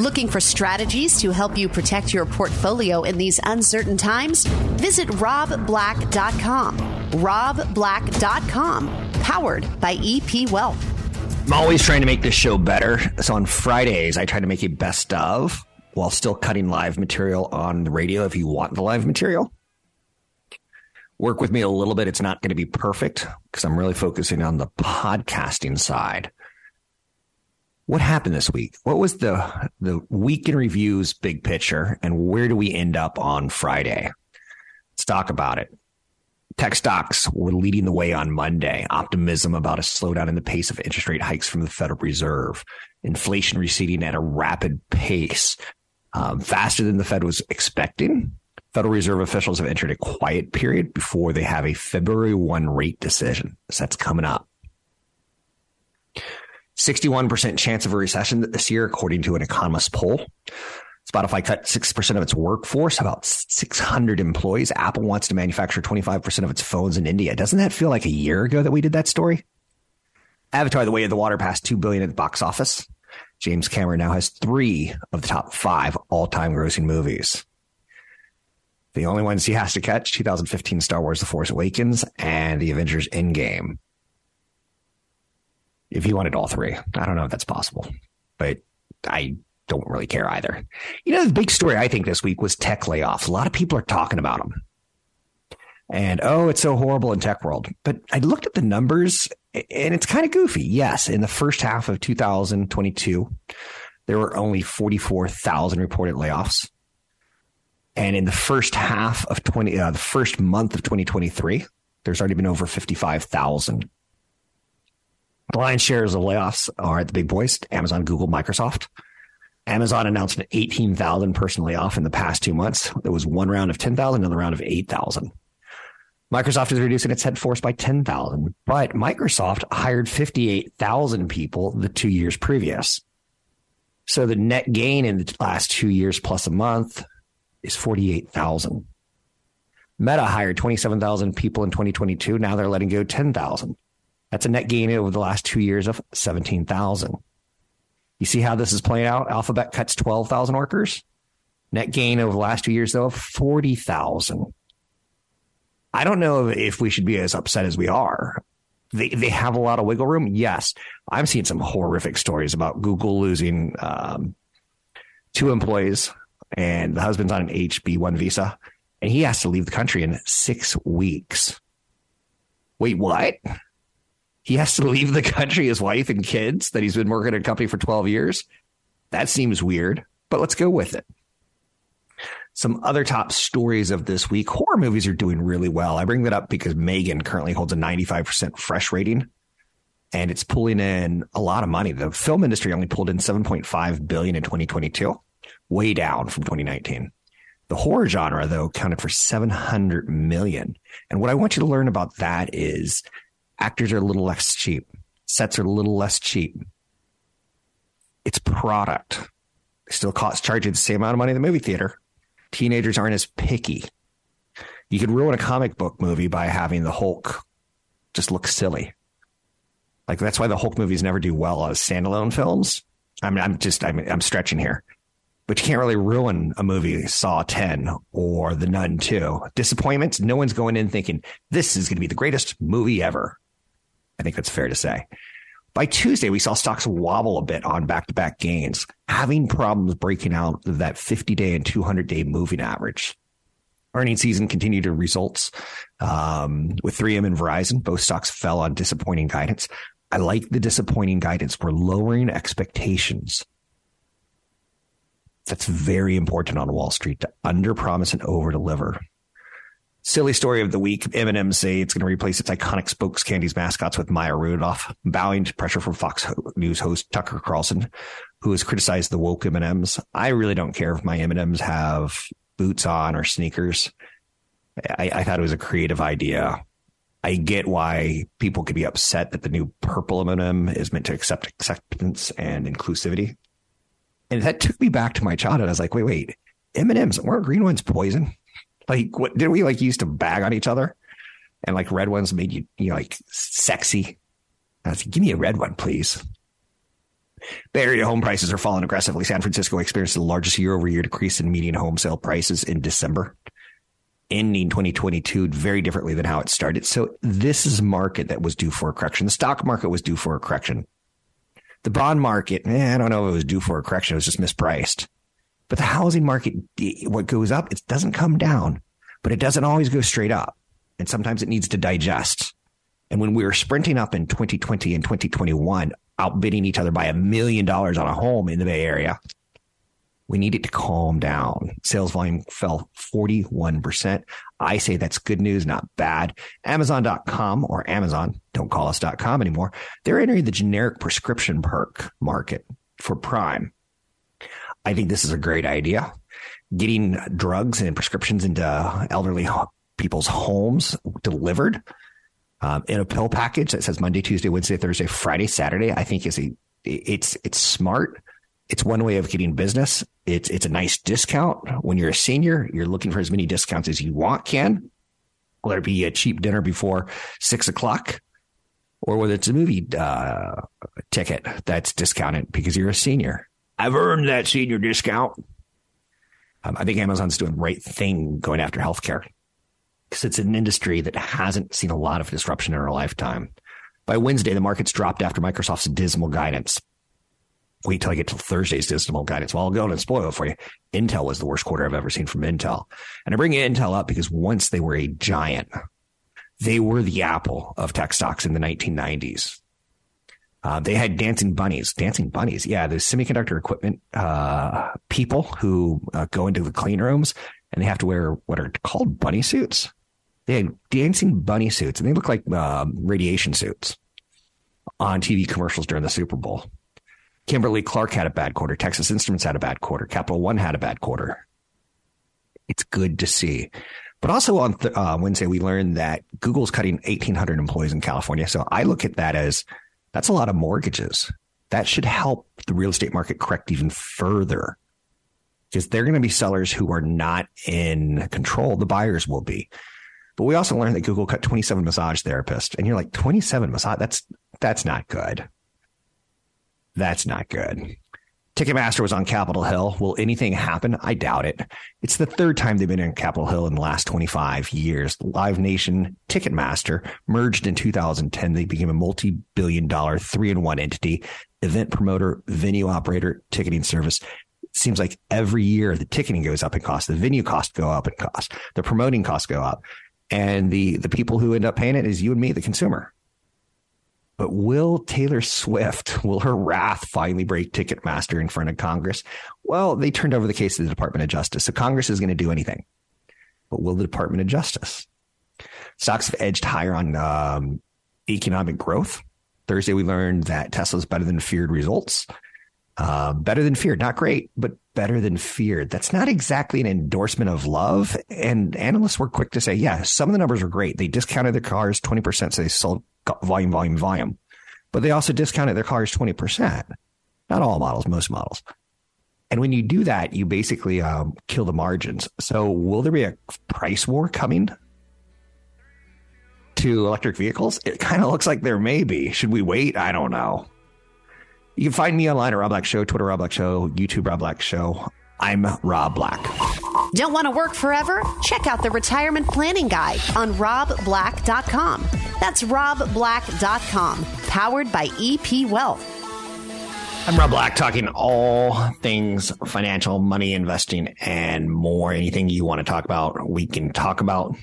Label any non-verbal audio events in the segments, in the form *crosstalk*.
Looking for strategies to help you protect your portfolio in these uncertain times? Visit robblack.com. robblack.com, powered by EP Wealth. I'm always trying to make this show better. So on Fridays, I try to make a best of while still cutting live material on the radio if you want the live material. Work with me a little bit. It's not going to be perfect because I'm really focusing on the podcasting side. What happened this week? What was the the week in reviews big picture and where do we end up on Friday? Let's talk about it. Tech stocks were leading the way on Monday. Optimism about a slowdown in the pace of interest rate hikes from the Federal Reserve. Inflation receding at a rapid pace, um, faster than the Fed was expecting. Federal Reserve officials have entered a quiet period before they have a February 1 rate decision. So that's coming up. 61% chance of a recession this year, according to an economist poll. Spotify cut 6% of its workforce, about 600 employees. Apple wants to manufacture 25% of its phones in India. Doesn't that feel like a year ago that we did that story? Avatar, The Way of the Water passed 2 billion at the box office. James Cameron now has three of the top five all-time grossing movies. The only ones he has to catch 2015 Star Wars The Force Awakens and The Avengers Endgame if he wanted all three. I don't know if that's possible, but I don't really care either. You know, the big story I think this week was tech layoffs. A lot of people are talking about them. And oh, it's so horrible in tech world. But I looked at the numbers and it's kind of goofy. Yes, in the first half of 2022, there were only 44,000 reported layoffs. And in the first half of 20, uh, the first month of 2023, there's already been over 55,000 the lion's shares of layoffs are at the big boys Amazon, Google, Microsoft. Amazon announced an 18,000 person layoff in the past two months. There was one round of 10,000, another round of 8,000. Microsoft is reducing its head force by 10,000, but Microsoft hired 58,000 people the two years previous. So the net gain in the last two years plus a month is 48,000. Meta hired 27,000 people in 2022. Now they're letting go 10,000. That's a net gain over the last two years of 17,000. You see how this is playing out? Alphabet cuts 12,000 workers. Net gain over the last two years, though, of 40,000. I don't know if we should be as upset as we are. They, they have a lot of wiggle room. Yes. I'm seeing some horrific stories about Google losing um, two employees, and the husband's on an HB1 visa, and he has to leave the country in six weeks. Wait, what? He has to leave the country, his wife and kids that he's been working at a company for 12 years. That seems weird, but let's go with it. Some other top stories of this week horror movies are doing really well. I bring that up because Megan currently holds a 95% fresh rating and it's pulling in a lot of money. The film industry only pulled in 7.5 billion in 2022, way down from 2019. The horror genre, though, counted for 700 million. And what I want you to learn about that is Actors are a little less cheap. Sets are a little less cheap. It's product. Still cost charging the same amount of money in the movie theater. Teenagers aren't as picky. You could ruin a comic book movie by having the Hulk just look silly. Like that's why the Hulk movies never do well as standalone films. I mean, I'm just I'm, I'm stretching here, but you can't really ruin a movie Saw 10 or The Nun 2. Disappointments. No one's going in thinking this is going to be the greatest movie ever. I think that's fair to say. By Tuesday, we saw stocks wobble a bit on back to back gains, having problems breaking out of that 50 day and 200 day moving average. Earnings season continued to results um, with 3M and Verizon. Both stocks fell on disappointing guidance. I like the disappointing guidance. We're lowering expectations. That's very important on Wall Street to under promise and over deliver. Silly story of the week. M&M say it's going to replace its iconic spokes candies mascots with Maya Rudolph, bowing to pressure from Fox News host Tucker Carlson, who has criticized the woke M&Ms. I really don't care if my M&Ms have boots on or sneakers. I, I thought it was a creative idea. I get why people could be upset that the new purple M&M is meant to accept acceptance and inclusivity. And that took me back to my childhood. I was like, wait, wait, M&Ms, weren't green ones poison? Like, what did we like used to bag on each other? And like red ones made you, you know, like sexy. I was like, give me a red one, please. Bay Area home prices are falling aggressively. San Francisco experienced the largest year over year decrease in median home sale prices in December, ending 2022 very differently than how it started. So this is market that was due for a correction. The stock market was due for a correction. The bond market, eh, I don't know if it was due for a correction. It was just mispriced. But the housing market, what goes up, it doesn't come down, but it doesn't always go straight up. And sometimes it needs to digest. And when we were sprinting up in 2020 and 2021, outbidding each other by a million dollars on a home in the Bay Area, we needed to calm down. Sales volume fell 41%. I say that's good news, not bad. Amazon.com or Amazon, don't call us.com anymore. They're entering the generic prescription perk market for Prime. I think this is a great idea. Getting drugs and prescriptions into elderly people's homes delivered um, in a pill package that says Monday, Tuesday, Wednesday, Thursday, Friday, Saturday. I think is a it's it's smart. It's one way of getting business. It's it's a nice discount when you're a senior. You're looking for as many discounts as you want can. Whether it be a cheap dinner before six o'clock, or whether it's a movie uh, ticket that's discounted because you're a senior. I've earned that senior discount. Um, I think Amazon's doing the right thing going after healthcare because it's an industry that hasn't seen a lot of disruption in our lifetime. By Wednesday, the markets dropped after Microsoft's dismal guidance. Wait till I get to Thursday's dismal guidance. Well, I'll go and spoil it for you. Intel was the worst quarter I've ever seen from Intel. And I bring Intel up because once they were a giant, they were the Apple of tech stocks in the 1990s. Uh, they had dancing bunnies, dancing bunnies. Yeah, the semiconductor equipment uh, people who uh, go into the clean rooms and they have to wear what are called bunny suits. They had dancing bunny suits, and they look like um, radiation suits on TV commercials during the Super Bowl. Kimberly Clark had a bad quarter. Texas Instruments had a bad quarter. Capital One had a bad quarter. It's good to see. But also on th- uh, Wednesday, we learned that Google's cutting 1,800 employees in California. So I look at that as that's a lot of mortgages. That should help the real estate market correct even further because they're going to be sellers who are not in control. The buyers will be. But we also learned that Google cut 27 massage therapists. And you're like, 27 massage? That's, that's not good. That's not good. Ticketmaster was on Capitol Hill. Will anything happen? I doubt it. It's the third time they've been in Capitol Hill in the last 25 years. Live Nation Ticketmaster merged in 2010. They became a multi billion dollar three in one entity, event promoter, venue operator, ticketing service. It seems like every year the ticketing goes up in cost, the venue costs go up in cost, the promoting costs go up. And the, the people who end up paying it is you and me, the consumer. But will Taylor Swift, *laughs* will her wrath finally break Ticketmaster in front of Congress? Well, they turned over the case to the Department of Justice. So Congress is going to do anything. But will the Department of Justice? Stocks have edged higher on um, economic growth. Thursday, we learned that Tesla's better than feared results. Uh, better than feared, not great, but better than feared. That's not exactly an endorsement of love. And analysts were quick to say, yeah, some of the numbers are great. They discounted their cars 20%, so they sold volume, volume, volume. But they also discounted their cars 20%. Not all models, most models. And when you do that, you basically um, kill the margins. So will there be a price war coming to electric vehicles? It kind of looks like there may be. Should we wait? I don't know. You can find me online at Rob Black Show, Twitter Rob Black Show, YouTube Rob Black Show. I'm Rob Black. Don't want to work forever? Check out the Retirement Planning Guide on robblack.com. That's robblack.com, powered by EP Wealth. I'm Rob Black, talking all things financial, money, investing, and more. Anything you want to talk about, we can talk about.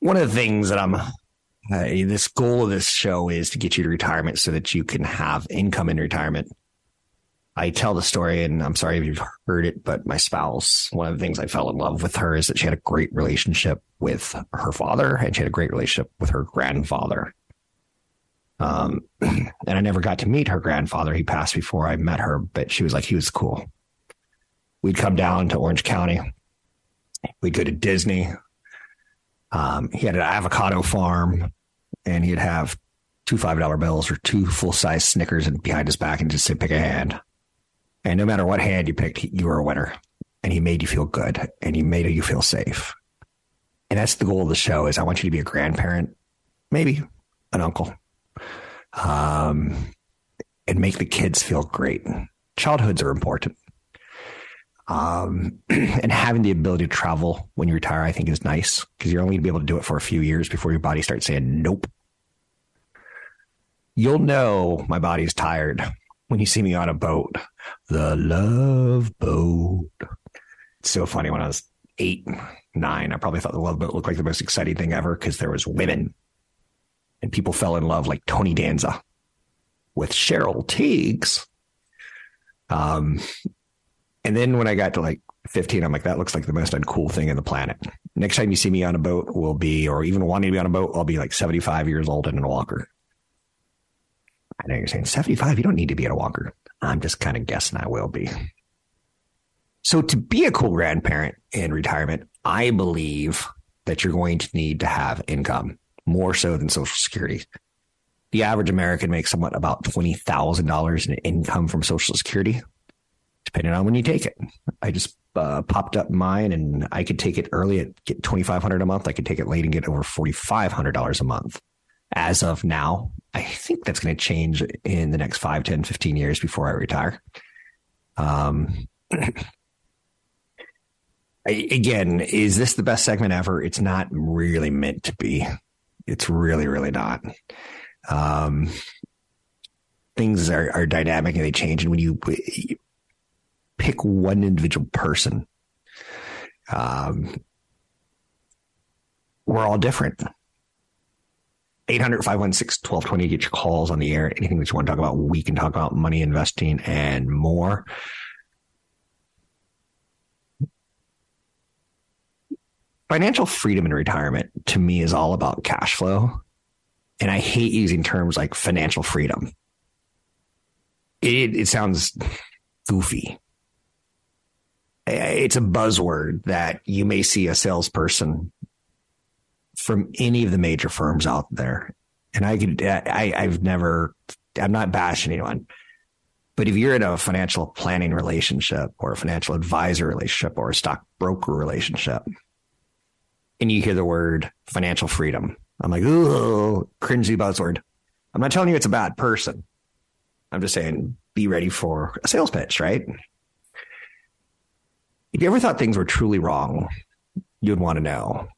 One of the things that I'm, uh, this goal of this show is to get you to retirement so that you can have income in retirement. I tell the story, and I'm sorry if you've heard it, but my spouse, one of the things I fell in love with her is that she had a great relationship with her father and she had a great relationship with her grandfather. Um, *clears throat* and I never got to meet her grandfather. He passed before I met her, but she was like, he was cool. We'd come down to Orange County. We'd go to Disney. Um, he had an avocado farm and he'd have two $5 bills or two full size Snickers and behind his back and just say, pick a hand. And no matter what hand you picked, you were a winner and he made you feel good and he made you feel safe. And that's the goal of the show is I want you to be a grandparent, maybe an uncle, um, and make the kids feel great. Childhoods are important. Um, *clears throat* and having the ability to travel when you retire, I think is nice because you're only going to be able to do it for a few years before your body starts saying, nope. You'll know my body's tired when you see me on a boat, the love boat. It's so funny when I was eight, nine, I probably thought the love boat looked like the most exciting thing ever because there was women and people fell in love like Tony Danza with Cheryl Tiegs. Um, and then when I got to like 15, I'm like, that looks like the most uncool thing in the planet. Next time you see me on a boat will be, or even wanting to be on a boat, I'll be like 75 years old and in a walker. I know you're saying 75, you don't need to be a walker. I'm just kind of guessing I will be. So to be a cool grandparent in retirement, I believe that you're going to need to have income more so than Social Security. The average American makes somewhat about $20,000 in income from Social Security depending on when you take it. I just uh, popped up mine and I could take it early at get 2500 a month. I could take it late and get over $4,500 a month. As of now, I think that's going to change in the next 5, 10, 15 years before I retire. Um, *clears throat* again, is this the best segment ever? It's not really meant to be. It's really, really not. Um, things are, are dynamic and they change. And when you, pick one individual person. Um, we're all different. 800 516 1220 get your calls on the air. Anything that you want to talk about, we can talk about money investing and more. Financial freedom in retirement to me is all about cash flow. And I hate using terms like financial freedom. It, it sounds goofy it's a buzzword that you may see a salesperson from any of the major firms out there. And I could, I, I've never, I'm not bashing anyone, but if you're in a financial planning relationship or a financial advisor relationship or a stockbroker relationship, and you hear the word financial freedom, I'm like, ooh, cringy buzzword. I'm not telling you it's a bad person. I'm just saying be ready for a sales pitch, right? If you ever thought things were truly wrong, you'd want to know.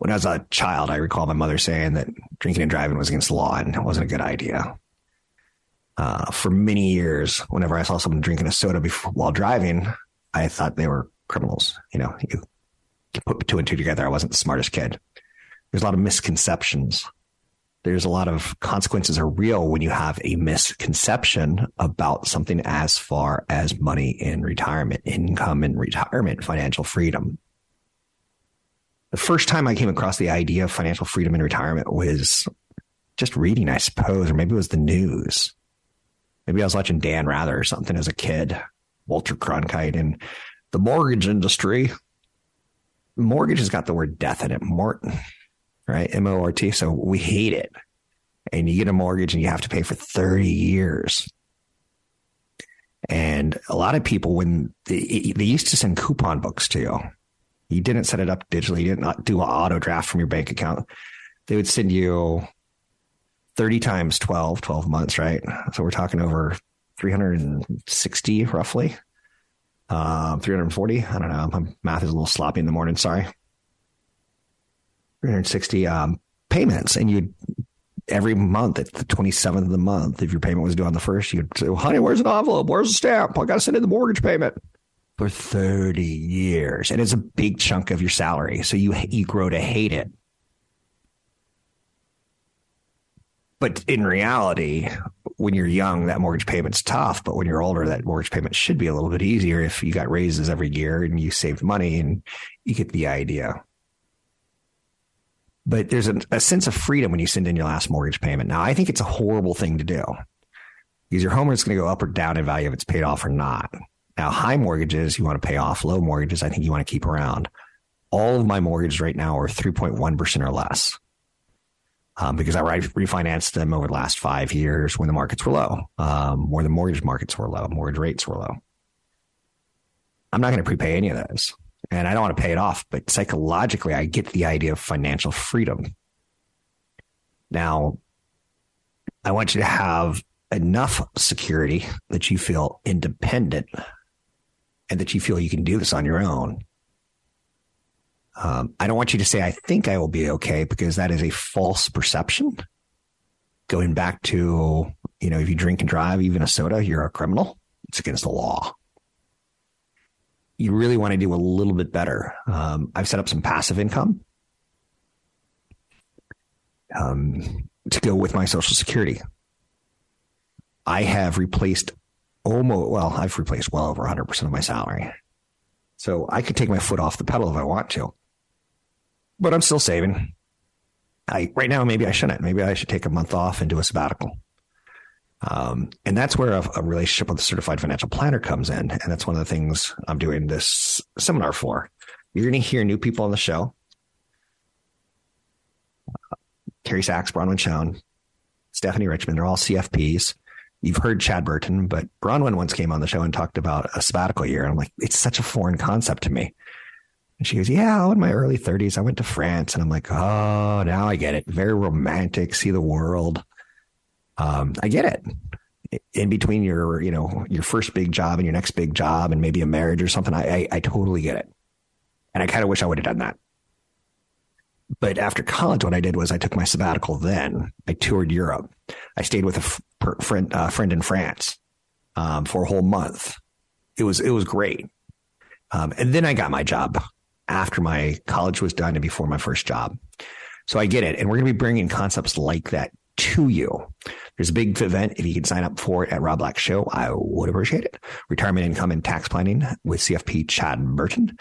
When I was a child, I recall my mother saying that drinking and driving was against the law and it wasn't a good idea. Uh, for many years, whenever I saw someone drinking a soda before, while driving, I thought they were criminals. You know, you put two and two together. I wasn't the smartest kid. There's a lot of misconceptions there's a lot of consequences are real when you have a misconception about something as far as money in retirement, income in retirement, financial freedom. The first time I came across the idea of financial freedom in retirement was just reading, I suppose, or maybe it was the news. Maybe I was watching Dan Rather or something as a kid, Walter Cronkite, and the mortgage industry. Mortgage has got the word death in it. Morton right? M O R T. So we hate it. And you get a mortgage and you have to pay for 30 years. And a lot of people, when they, they used to send coupon books to you, you didn't set it up digitally, you didn't do an auto draft from your bank account. They would send you 30 times 12, 12 months, right? So we're talking over 360 roughly. Um, 340. I don't know. My math is a little sloppy in the morning. Sorry. 360 um, payments, and you every month at the 27th of the month, if your payment was due on the first, you'd say, well, honey, where's an envelope? Where's the stamp? I got to send in the mortgage payment for 30 years. And it's a big chunk of your salary. So you, you grow to hate it. But in reality, when you're young, that mortgage payment's tough. But when you're older, that mortgage payment should be a little bit easier if you got raises every year and you saved money and you get the idea but there's a, a sense of freedom when you send in your last mortgage payment. Now, I think it's a horrible thing to do because your home is going to go up or down in value if it's paid off or not. Now, high mortgages you want to pay off, low mortgages I think you want to keep around. All of my mortgages right now are 3.1% or less um, because I refinanced them over the last five years when the markets were low, um, when the mortgage markets were low, mortgage rates were low. I'm not going to prepay any of those and I don't want to pay it off, but psychologically, I get the idea of financial freedom. Now, I want you to have enough security that you feel independent and that you feel you can do this on your own. Um, I don't want you to say, I think I will be okay, because that is a false perception. Going back to, you know, if you drink and drive, even a soda, you're a criminal. It's against the law you really want to do a little bit better. Um, I've set up some passive income um, to go with my Social Security. I have replaced almost, well, I've replaced well over 100% of my salary. So I could take my foot off the pedal if I want to, but I'm still saving. I, right now, maybe I shouldn't. Maybe I should take a month off and do a sabbatical. Um, and that's where a, a, relationship with a certified financial planner comes in. And that's one of the things I'm doing this seminar for. You're going to hear new people on the show. Uh, Terry Sachs, Bronwyn Schoen, Stephanie Richmond, they're all CFPs. You've heard Chad Burton, but Bronwyn once came on the show and talked about a sabbatical year. And I'm like, it's such a foreign concept to me. And she goes, Yeah, in my early 30s, I went to France. And I'm like, Oh, now I get it. Very romantic, see the world. Um, I get it. In between your, you know, your first big job and your next big job and maybe a marriage or something, I, I, I totally get it. And I kind of wish I would have done that. But after college, what I did was I took my sabbatical. Then I toured Europe. I stayed with a f- friend, uh, friend in France um, for a whole month. It was it was great. Um, and then I got my job after my college was done and before my first job. So I get it. And we're going to be bringing concepts like that to you. There's a big event. If you can sign up for it at Rob Black Show, I would appreciate it. Retirement income and tax planning with CFP Chad Burton.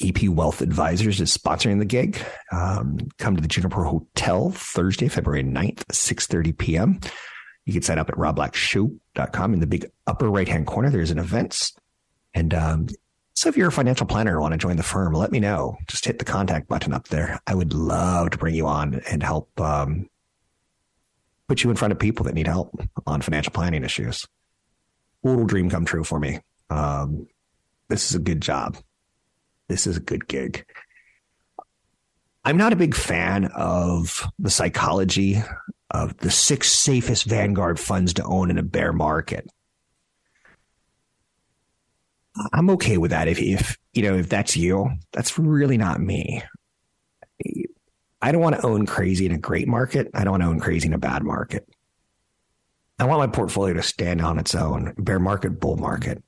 EP Wealth Advisors is sponsoring the gig. Um, come to the Juniper Hotel Thursday, February 9th, 6.30 p.m. You can sign up at robblackshow.com. In the big upper right hand corner, there's an events. And um, so if you're a financial planner and want to join the firm, let me know. Just hit the contact button up there. I would love to bring you on and help um, put you in front of people that need help on financial planning issues. Little dream come true for me. Um, this is a good job. This is a good gig. I'm not a big fan of the psychology of the six safest Vanguard funds to own in a bear market. I'm okay with that. If, if, you know, if that's you, that's really not me. I don't want to own crazy in a great market. I don't want to own crazy in a bad market. I want my portfolio to stand on its own. Bear market, bull market.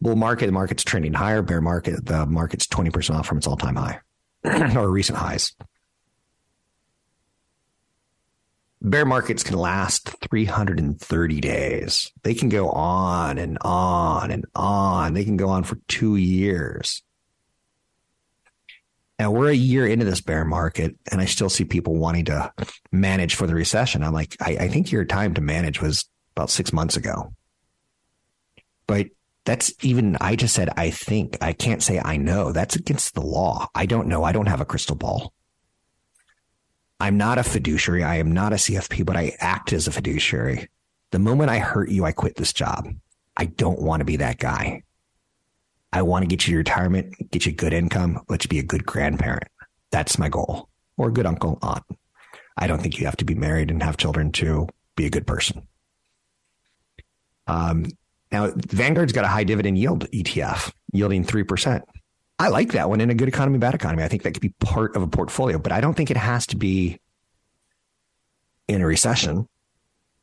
Bull market, the market's trending higher. Bear market, the market's 20% off from its all time high *clears throat* or recent highs. Bear markets can last 330 days. They can go on and on and on. They can go on for two years. Now we're a year into this bear market, and I still see people wanting to manage for the recession. I'm like, I, I think your time to manage was about six months ago. But that's even, I just said, I think. I can't say I know. That's against the law. I don't know. I don't have a crystal ball. I'm not a fiduciary. I am not a CFP, but I act as a fiduciary. The moment I hurt you, I quit this job. I don't want to be that guy. I want to get you to retirement, get you a good income, let you be a good grandparent. That's my goal. Or a good uncle, aunt. I don't think you have to be married and have children to be a good person. Um, now, Vanguard's got a high dividend yield ETF, yielding 3%. I like that one in a good economy, bad economy. I think that could be part of a portfolio, but I don't think it has to be in a recession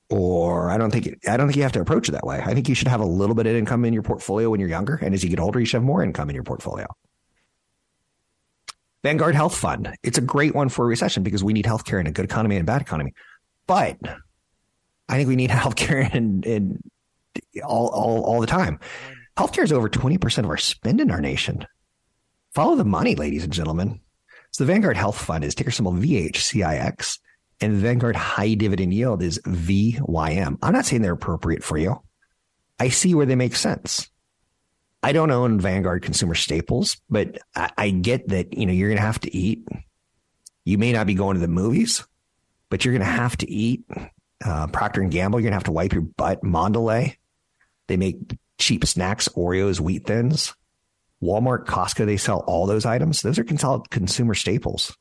or I don't think I don't think you have to approach it that way. I think you should have a little bit of income in your portfolio when you're younger, and as you get older, you should have more income in your portfolio. Vanguard Health Fund. It's a great one for a recession because we need healthcare in a good economy and a bad economy. But I think we need *laughs* healthcare in, in all, all, all the time. Healthcare is over 20% of our spend in our nation. Follow the money, ladies and gentlemen. So the Vanguard Health Fund is ticker symbol VHCIX, and Vanguard High Dividend Yield is VYM. I'm not saying they're appropriate for you. I see where they make sense. I don't own Vanguard consumer staples, but I, I get that, you know, you're going to have to eat. You may not be going to the movies, but you're going to have to eat. Uh, Procter and Gamble, you're going to have to wipe your butt. Mondelez, they make cheap snacks, Oreos, wheat thins. Walmart, Costco, they sell all those items. Those are consumer staples.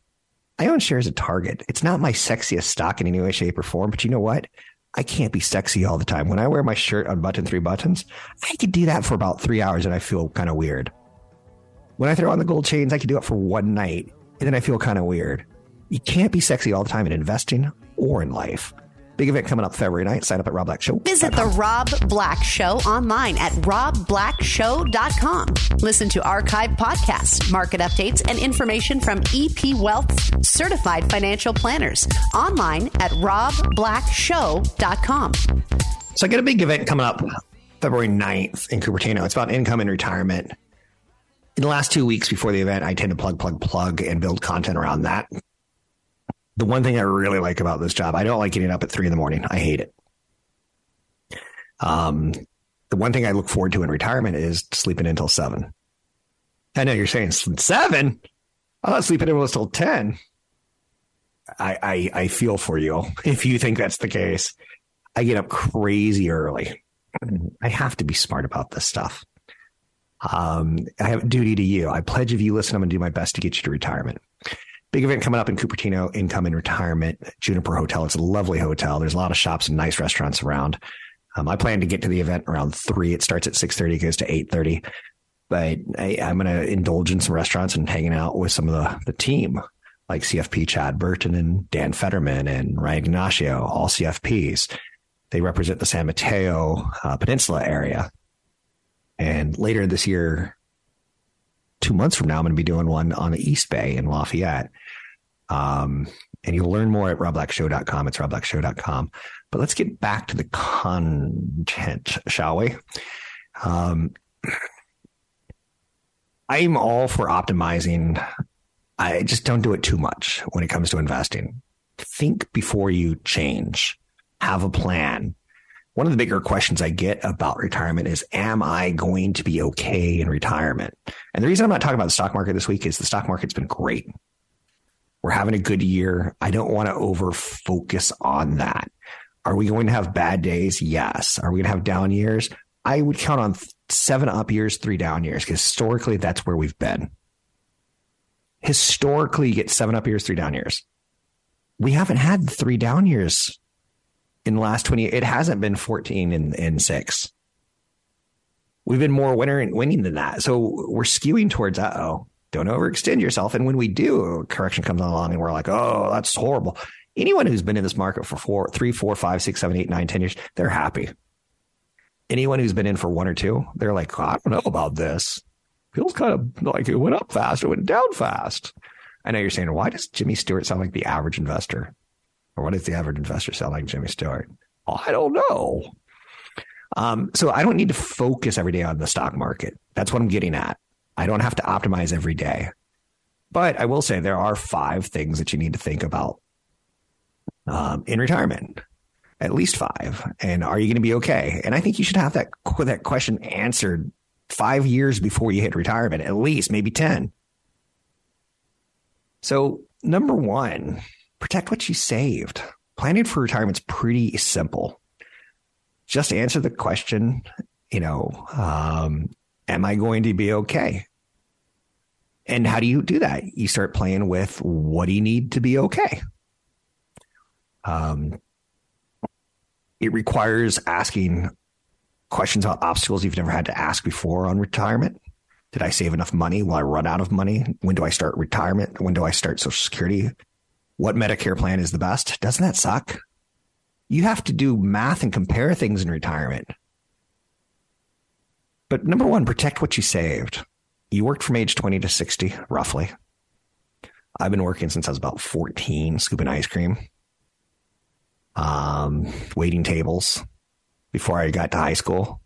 I own shares at Target. It's not my sexiest stock in any way, shape, or form, but you know what? I can't be sexy all the time. When I wear my shirt unbuttoned three buttons, I could do that for about three hours and I feel kind of weird. When I throw on the gold chains, I can do it for one night and then I feel kind of weird. You can't be sexy all the time in investing or in life. Big event coming up February 9th. Sign up at Rob Black Show. Visit the Rob Black Show online at robblackshow.com. Listen to archive podcasts, market updates, and information from EP Wealth's certified financial planners online at robblackshow.com. So I got a big event coming up February 9th in Cupertino. It's about income and retirement. In the last two weeks before the event, I tend to plug, plug, plug and build content around that the one thing I really like about this job, I don't like getting up at three in the morning. I hate it. Um, the one thing I look forward to in retirement is sleeping until seven. I know you're saying seven. I'm not sleeping until ten. I, I I feel for you *laughs* if you think that's the case. I get up crazy early. *clears throat* I have to be smart about this stuff. Um, I have a duty to you. I pledge if you listen, I'm going to do my best to get you to retirement. Big event coming up in Cupertino, income and retirement, Juniper Hotel. It's a lovely hotel. There's a lot of shops and nice restaurants around. Um, I plan to get to the event around three. It starts at six thirty, goes to eight thirty. But I, am going to indulge in some restaurants and hanging out with some of the the team, like CFP Chad Burton and Dan Fetterman and Ryan Ignacio, all CFPs. They represent the San Mateo uh, Peninsula area. And later this year, two months from now, I'm going to be doing one on the East Bay in Lafayette. Um, and you'll learn more at robblackshow.com. It's robblackshow.com. But let's get back to the content, shall we? Um, I'm all for optimizing. I just don't do it too much when it comes to investing. Think before you change. Have a plan one of the bigger questions I get about retirement is, am I going to be okay in retirement? And the reason I'm not talking about the stock market this week is the stock market's been great. We're having a good year. I don't want to over focus on that. Are we going to have bad days? Yes. Are we going to have down years? I would count on seven up years, three down years, because historically that's where we've been. Historically, you get seven up years, three down years. We haven't had three down years in the last 20 it hasn't been 14 and, and 6 we've been more winner and winning than that so we're skewing towards uh-oh don't overextend yourself and when we do a correction comes along and we're like oh that's horrible anyone who's been in this market for four three four five six seven eight nine ten years they're happy anyone who's been in for one or two they're like oh, i don't know about this feels kind of like it went up fast it went down fast i know you're saying why does jimmy stewart sound like the average investor or what does the average investor sound like Jimmy Stewart? Oh, I don't know. Um, so I don't need to focus every day on the stock market. That's what I'm getting at. I don't have to optimize every day. But I will say there are five things that you need to think about um, in retirement. At least five. And are you going to be okay? And I think you should have that that question answered five years before you hit retirement, at least maybe ten. So number one, protect what you saved. Planning for retirement's pretty simple. Just answer the question, you know, um, am I going to be okay? And how do you do that? You start playing with what do you need to be okay? Um, it requires asking questions about obstacles you've never had to ask before on retirement. Did I save enough money? Will I run out of money? When do I start retirement? When do I start Social Security? what Medicare plan is the best. Doesn't that suck? You have to do math and compare things in retirement. But number one, protect what you saved. You worked from age 20 to 60, roughly. I've been working since I was about 14, scooping ice cream, um, waiting tables before I got to high school.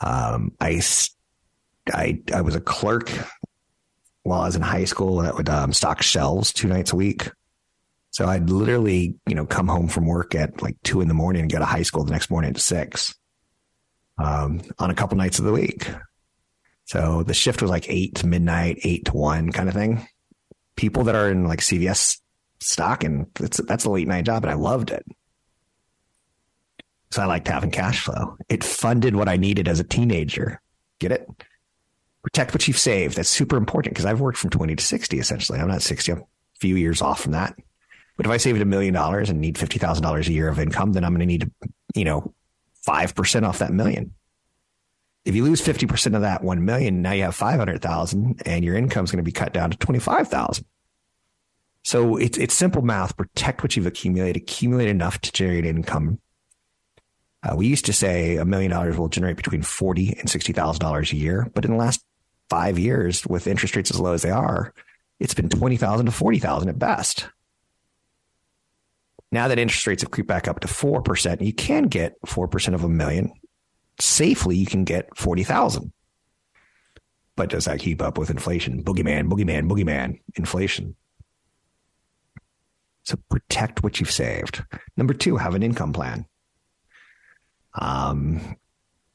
Um, I, I, I was a clerk while I was in high school that would um, stock shelves two nights a week. So I'd literally, you know, come home from work at like two in the morning and go to high school the next morning at six um, on a couple nights of the week. So the shift was like eight to midnight, eight to one kind of thing. People that are in like CVS stock and that's, that's a late night job and I loved it. So I liked having cash flow. It funded what I needed as a teenager. Get it? Protect what you've saved. That's super important because I've worked from 20 to 60 essentially. I'm not 60. I'm a few years off from that. But if I saved a million dollars and need $50,000 a year of income, then I'm going to need, to, you know, 5% off that million. If you lose 50% of that 1 million, now you have 500,000 and your income is going to be cut down to 25,000. So it's, it's simple math. Protect what you've accumulated, accumulate enough to generate income. Uh, we used to say a million dollars will generate between 40 and $60,000 a year. But in the last five years, with interest rates as low as they are, it's been 20,000 to 40,000 at best. Now that interest rates have creeped back up to 4%, you can get 4% of a million. Safely, you can get 40,000. But does that keep up with inflation? Boogeyman, boogeyman, boogeyman, inflation. So protect what you've saved. Number two, have an income plan. Um,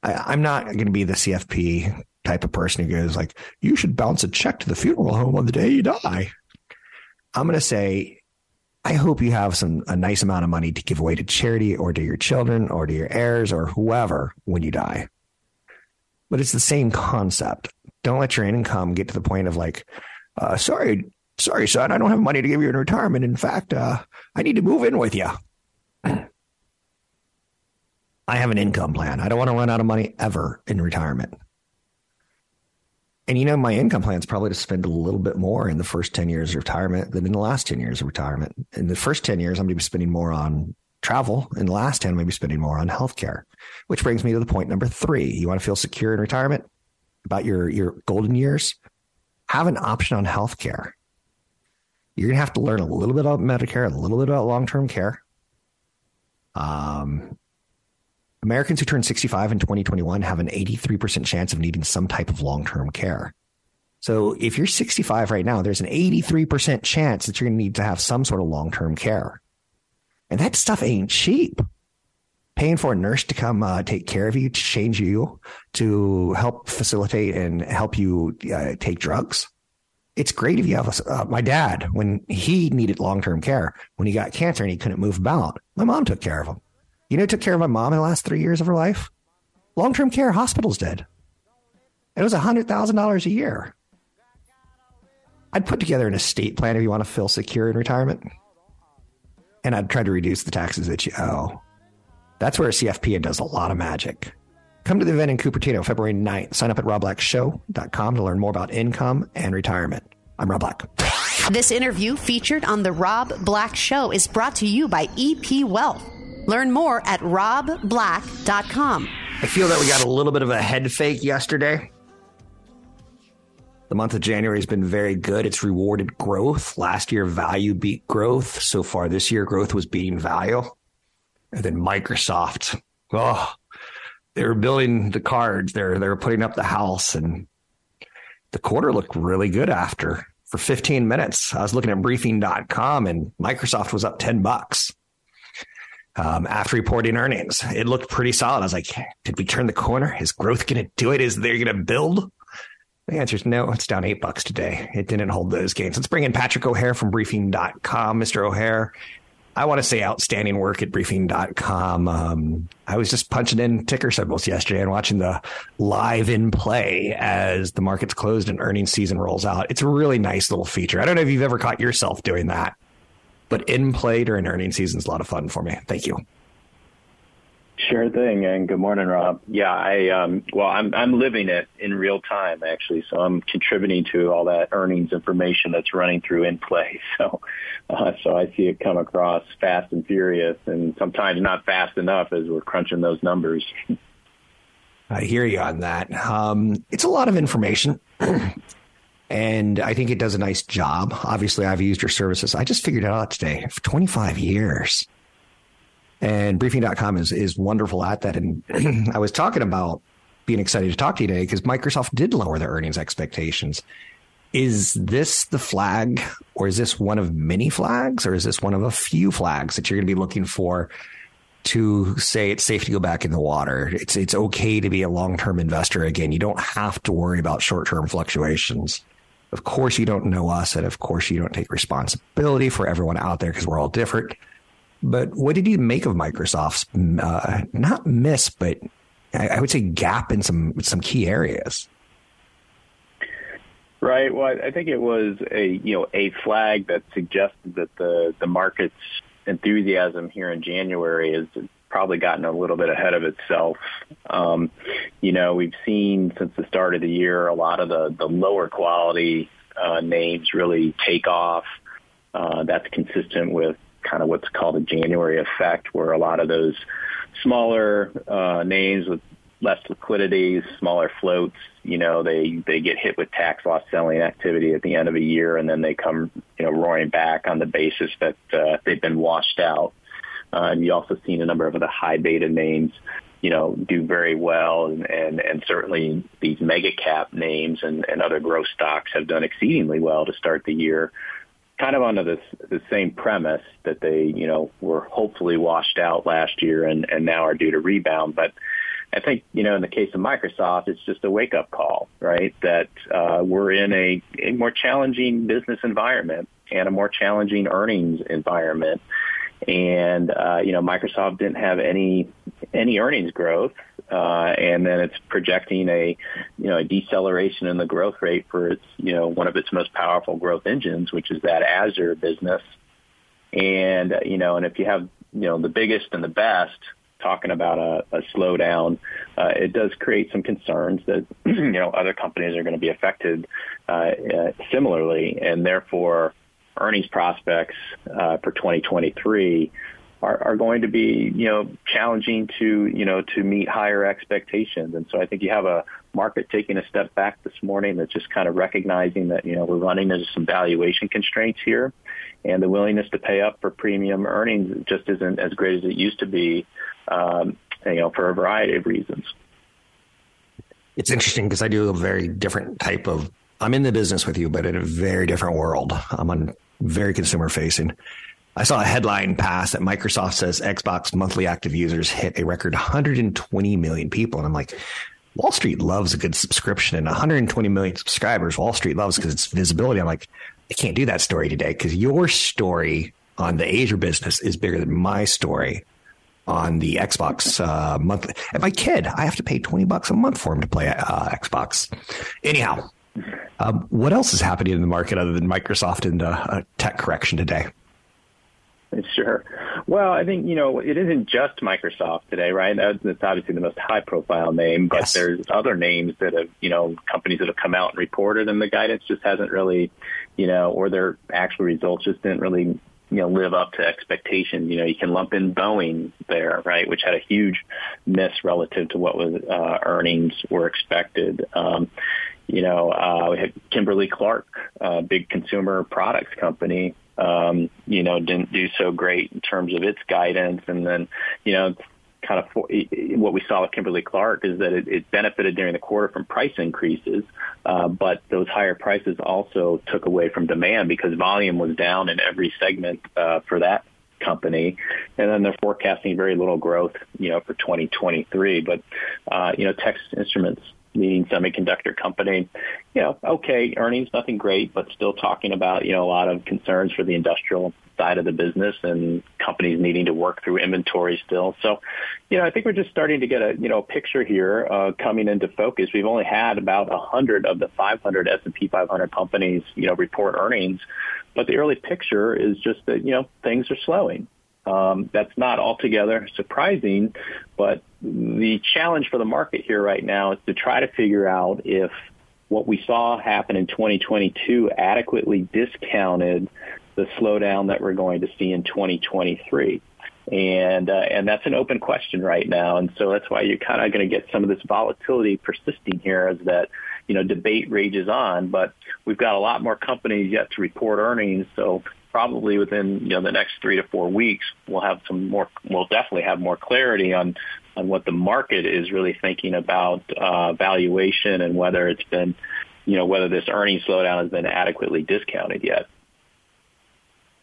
I, am not going to be the CFP type of person who goes like, you should bounce a check to the funeral home on the day you die. I'm going to say I hope you have some a nice amount of money to give away to charity or to your children or to your heirs or whoever when you die. But it's the same concept. Don't let your income get to the point of like, uh, sorry, sorry, son, I don't have money to give you in retirement. In fact, uh, I need to move in with you. *clears throat* I have an income plan. I don't want to run out of money ever in retirement. And you know, my income plan is probably to spend a little bit more in the first 10 years of retirement than in the last 10 years of retirement. In the first 10 years, I'm going to be spending more on travel. In the last 10, I'm going to be spending more on healthcare, which brings me to the point number three. You want to feel secure in retirement about your, your golden years? Have an option on healthcare. You're going to have to learn a little bit about Medicare, a little bit about long term care. Um, Americans who turn 65 in 2021 have an 83% chance of needing some type of long term care. So if you're 65 right now, there's an 83% chance that you're going to need to have some sort of long term care. And that stuff ain't cheap. Paying for a nurse to come uh, take care of you, to change you, to help facilitate and help you uh, take drugs. It's great if you have a, uh, my dad, when he needed long term care, when he got cancer and he couldn't move about, my mom took care of him. You know, took care of my mom in the last three years of her life. Long term care hospitals did. It was $100,000 a year. I'd put together an estate plan if you want to feel secure in retirement. And I'd try to reduce the taxes that you owe. That's where a CFP does a lot of magic. Come to the event in Cupertino, February 9th. Sign up at robblackshow.com to learn more about income and retirement. I'm Rob Black. This interview featured on The Rob Black Show is brought to you by EP Wealth. Learn more at robblack.com. I feel that we got a little bit of a head fake yesterday. The month of January has been very good. It's rewarded growth. Last year, value beat growth. So far this year, growth was beating value. And then Microsoft, oh, they were building the cards. They're they're putting up the house, and the quarter looked really good after for 15 minutes. I was looking at briefing.com and Microsoft was up 10 bucks um, after reporting earnings. It looked pretty solid. I was like, did we turn the corner? Is growth going to do it? Is they're going to build? The answer is no. It's down eight bucks today. It didn't hold those gains. Let's bring in Patrick O'Hare from briefing.com. Mr. O'Hare, I want to say outstanding work at briefing.com. Um, I was just punching in ticker symbols yesterday and watching the live in play as the markets closed and earnings season rolls out. It's a really nice little feature. I don't know if you've ever caught yourself doing that. But in play during earnings season is a lot of fun for me. Thank you. Sure thing, and good morning, Rob. Yeah, I um, well, I'm I'm living it in real time actually, so I'm contributing to all that earnings information that's running through in play. *laughs* So, uh, so I see it come across fast and furious, and sometimes not fast enough as we're crunching those numbers. I hear you on that. Um, it's a lot of information. *clears throat* And I think it does a nice job. Obviously, I've used your services. I just figured it out today for 25 years. And briefing.com is, is wonderful at that. And *clears throat* I was talking about being excited to talk to you today because Microsoft did lower their earnings expectations. Is this the flag, or is this one of many flags, or is this one of a few flags that you're going to be looking for to say it's safe to go back in the water? It's it's okay to be a long term investor again. You don't have to worry about short term fluctuations. Of course, you don't know us, and of course, you don't take responsibility for everyone out there because we're all different. But what did you make of Microsoft's uh, not miss, but I, I would say gap in some some key areas? Right. Well, I think it was a you know a flag that suggested that the the market's enthusiasm here in January has probably gotten a little bit ahead of itself. Um, you know, we've seen since the start of the year a lot of the the lower quality uh, names really take off. Uh, that's consistent with kind of what's called a January effect, where a lot of those smaller uh, names with less liquidity, smaller floats, you know, they they get hit with tax loss selling activity at the end of a year, and then they come, you know, roaring back on the basis that uh, they've been washed out. Uh, and you also seen a number of the high beta names, you know, do very well, and and, and certainly these mega cap names and, and other growth stocks have done exceedingly well to start the year kind of under this the same premise that they you know were hopefully washed out last year and and now are due to rebound but I think, you know, in the case of Microsoft, it's just a wake up call, right? That uh, we're in a, a more challenging business environment and a more challenging earnings environment. And, uh, you know, Microsoft didn't have any, any earnings growth. Uh, and then it's projecting a, you know, a deceleration in the growth rate for its, you know, one of its most powerful growth engines, which is that Azure business. And, you know, and if you have, you know, the biggest and the best talking about a, a slowdown, uh, it does create some concerns that *clears throat* you know other companies are going to be affected uh, uh, similarly, and therefore earnings prospects uh, for 2023 are, are going to be you know challenging to you know to meet higher expectations. And so I think you have a market taking a step back this morning that's just kind of recognizing that you know we're running into some valuation constraints here and the willingness to pay up for premium earnings just isn't as great as it used to be um, you know, for a variety of reasons. It's interesting because I do a very different type of. I'm in the business with you, but in a very different world. I'm on very consumer facing. I saw a headline pass that Microsoft says Xbox monthly active users hit a record 120 million people, and I'm like, Wall Street loves a good subscription, and 120 million subscribers. Wall Street loves because it's visibility. I'm like, I can't do that story today because your story on the Azure business is bigger than my story on the Xbox uh, monthly. And my kid, I have to pay 20 bucks a month for him to play uh, Xbox. Anyhow, um, what else is happening in the market other than Microsoft and uh, a tech correction today? Sure. Well, I think, you know, it isn't just Microsoft today, right? That's obviously the most high profile name, but yes. there's other names that have, you know, companies that have come out and reported and the guidance just hasn't really, you know, or their actual results just didn't really you know, live up to expectations. You know, you can lump in Boeing there, right, which had a huge miss relative to what was uh, earnings were expected. Um, you know, uh, we had Kimberly Clark, uh, big consumer products company, um, you know, didn't do so great in terms of its guidance. And then, you know, kind of what we saw with Kimberly Clark is that it, it benefited during the quarter from price increases, uh, but those higher prices also took away from demand because volume was down in every segment uh, for that company, and then they're forecasting very little growth, you know, for 2023. But uh, you know, Texas Instruments leading semiconductor company. You know, okay, earnings, nothing great, but still talking about, you know, a lot of concerns for the industrial side of the business and companies needing to work through inventory still. So, you know, I think we're just starting to get a, you know, picture here uh, coming into focus. We've only had about 100 of the 500 S&P 500 companies, you know, report earnings, but the early picture is just that, you know, things are slowing. Um, that's not altogether surprising, but the challenge for the market here right now is to try to figure out if what we saw happen in 2022 adequately discounted the slowdown that we're going to see in 2023. And uh, and that's an open question right now, and so that's why you're kind of going to get some of this volatility persisting here as that you know debate rages on. But we've got a lot more companies yet to report earnings, so probably within you know the next three to four weeks, we'll have some more. We'll definitely have more clarity on on what the market is really thinking about uh, valuation and whether it's been you know, whether this earnings slowdown has been adequately discounted yet.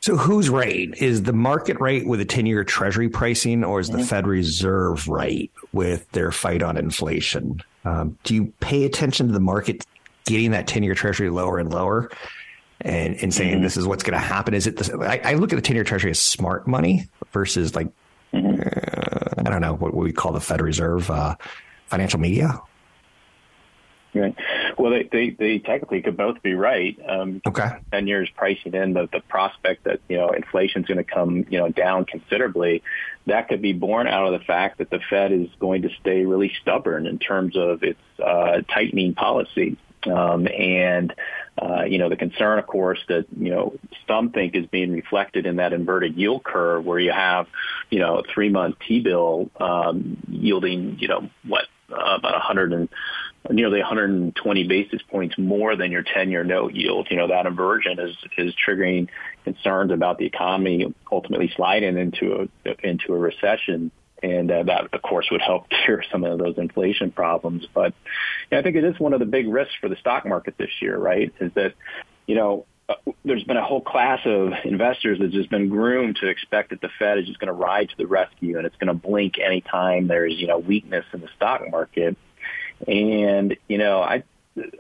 So who's right? Is the market right with a 10 year treasury pricing or is the mm-hmm. Fed Reserve right with their fight on inflation? Um, do you pay attention to the market getting that 10 year treasury lower and lower and, and saying mm-hmm. this is what's going to happen? Is it, this, I, I, look at the 10 year treasury as smart money versus like, mm-hmm. uh, I don't know what we call the Fed Reserve, uh, financial media. Right. Well, they, they, they technically could both be right. Um, okay. Ten years pricing in the, the prospect that you know inflation's going to come you know down considerably. That could be born out of the fact that the Fed is going to stay really stubborn in terms of its uh, tightening policy. Um, and uh, you know the concern, of course, that you know some think is being reflected in that inverted yield curve, where you have you know a three month T bill um, yielding you know what uh, about 100 and nearly 120 basis points more than your 10-year note yield. You know, that inversion is, is triggering concerns about the economy ultimately sliding into a, into a recession. And uh, that, of course, would help *laughs* cure some of those inflation problems. But I think it is one of the big risks for the stock market this year, right? Is that, you know, uh, there's been a whole class of investors that's just been groomed to expect that the Fed is just going to ride to the rescue and it's going to blink anytime there's, you know, weakness in the stock market. And, you know, I,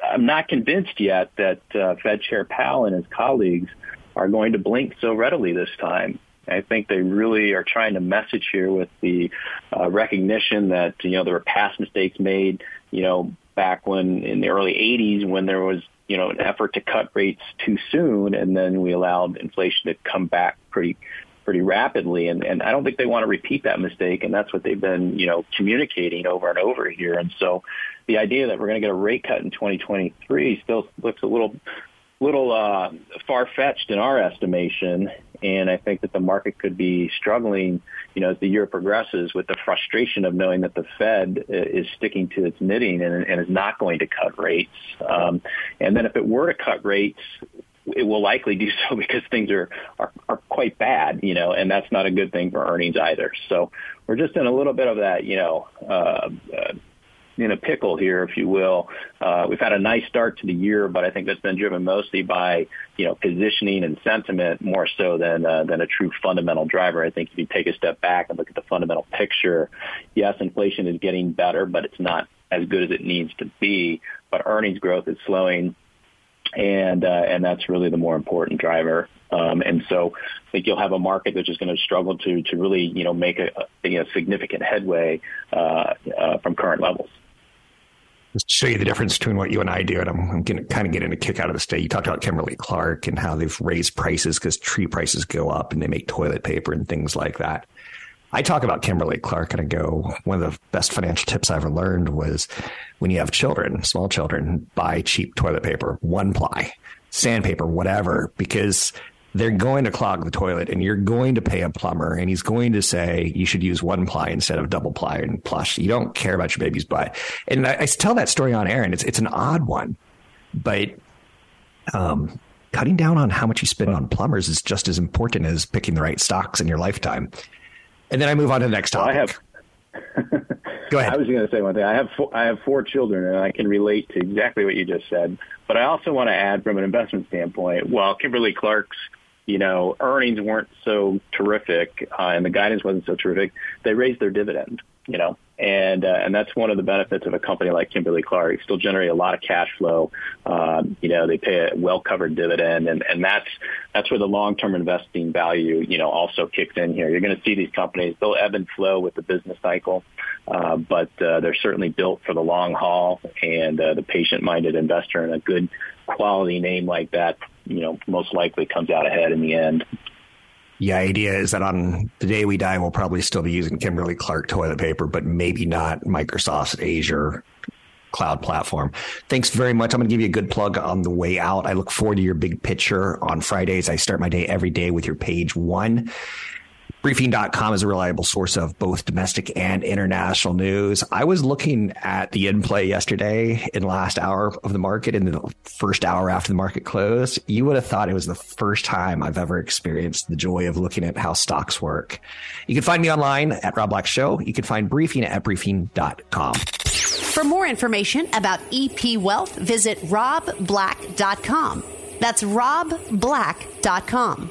I'm not convinced yet that uh, Fed Chair Powell and his colleagues are going to blink so readily this time. I think they really are trying to message here with the uh, recognition that, you know, there were past mistakes made, you know, back when in the early 80s when there was, you know, an effort to cut rates too soon and then we allowed inflation to come back pretty pretty rapidly. And, and I don't think they want to repeat that mistake. And that's what they've been, you know, communicating over and over here. And so the idea that we're going to get a rate cut in 2023 still looks a little, little uh, far-fetched in our estimation. And I think that the market could be struggling, you know, as the year progresses with the frustration of knowing that the Fed is sticking to its knitting and, and is not going to cut rates. Um, and then if it were to cut rates, it will likely do *laughs* so because things are, are, are quite bad, you know, and that's not a good thing for earnings either. So we're just in a little bit of that, you know, uh, uh, in a pickle here, if you will. Uh, we've had a nice start to the year, but I think that's been driven mostly by you know positioning and sentiment more so than uh, than a true fundamental driver. I think if you take a step back and look at the fundamental picture, yes, inflation is getting better, but it's not as good as it needs to be. But earnings growth is slowing and uh, and that's really the more important driver. Um, and so I think you'll have a market that's just going to struggle to to really you know make a, a significant headway uh, uh, from current levels. Just show you the difference between what you and I do, and I'm, I'm to kind of getting a kick out of the state. You talked about Kimberly Clark and how they've raised prices because tree prices go up and they make toilet paper and things like that. I talk about Kimberly Clark and I go, one of the best financial tips I ever learned was when you have children, small children, buy cheap toilet paper, one ply, sandpaper, whatever, because they're going to clog the toilet and you're going to pay a plumber and he's going to say you should use one ply instead of double ply and plush. You don't care about your baby's butt. And I, I tell that story on air and it's, it's an odd one, but, um, cutting down on how much you spend on plumbers is just as important as picking the right stocks in your lifetime. And then I move on to the next topic. Well, I have. Go ahead. *laughs* I was going to say one thing. I have four, I have four children, and I can relate to exactly what you just said. But I also want to add, from an investment standpoint, while Kimberly Clark's you know earnings weren't so terrific uh, and the guidance wasn't so terrific, they raised their dividend. You know, and uh, and that's one of the benefits of a company like Kimberly Clark. You still generate a lot of cash flow. Um, you know, they pay a well covered dividend, and and that's that's where the long term investing value you know also kicks in here. You're going to see these companies they'll ebb and flow with the business cycle, uh, but uh, they're certainly built for the long haul, and uh, the patient minded investor and a good quality name like that, you know, most likely comes out ahead in the end. The idea is that on the day we die, we'll probably still be using Kimberly Clark toilet paper, but maybe not Microsoft's Azure cloud platform. Thanks very much. I'm going to give you a good plug on the way out. I look forward to your big picture on Fridays. I start my day every day with your page one. Briefing.com is a reliable source of both domestic and international news. I was looking at the in play yesterday in the last hour of the market in the first hour after the market closed. You would have thought it was the first time I've ever experienced the joy of looking at how stocks work. You can find me online at Rob Black Show. You can find briefing at briefing.com. For more information about EP Wealth, visit robblack.com. That's robblack.com.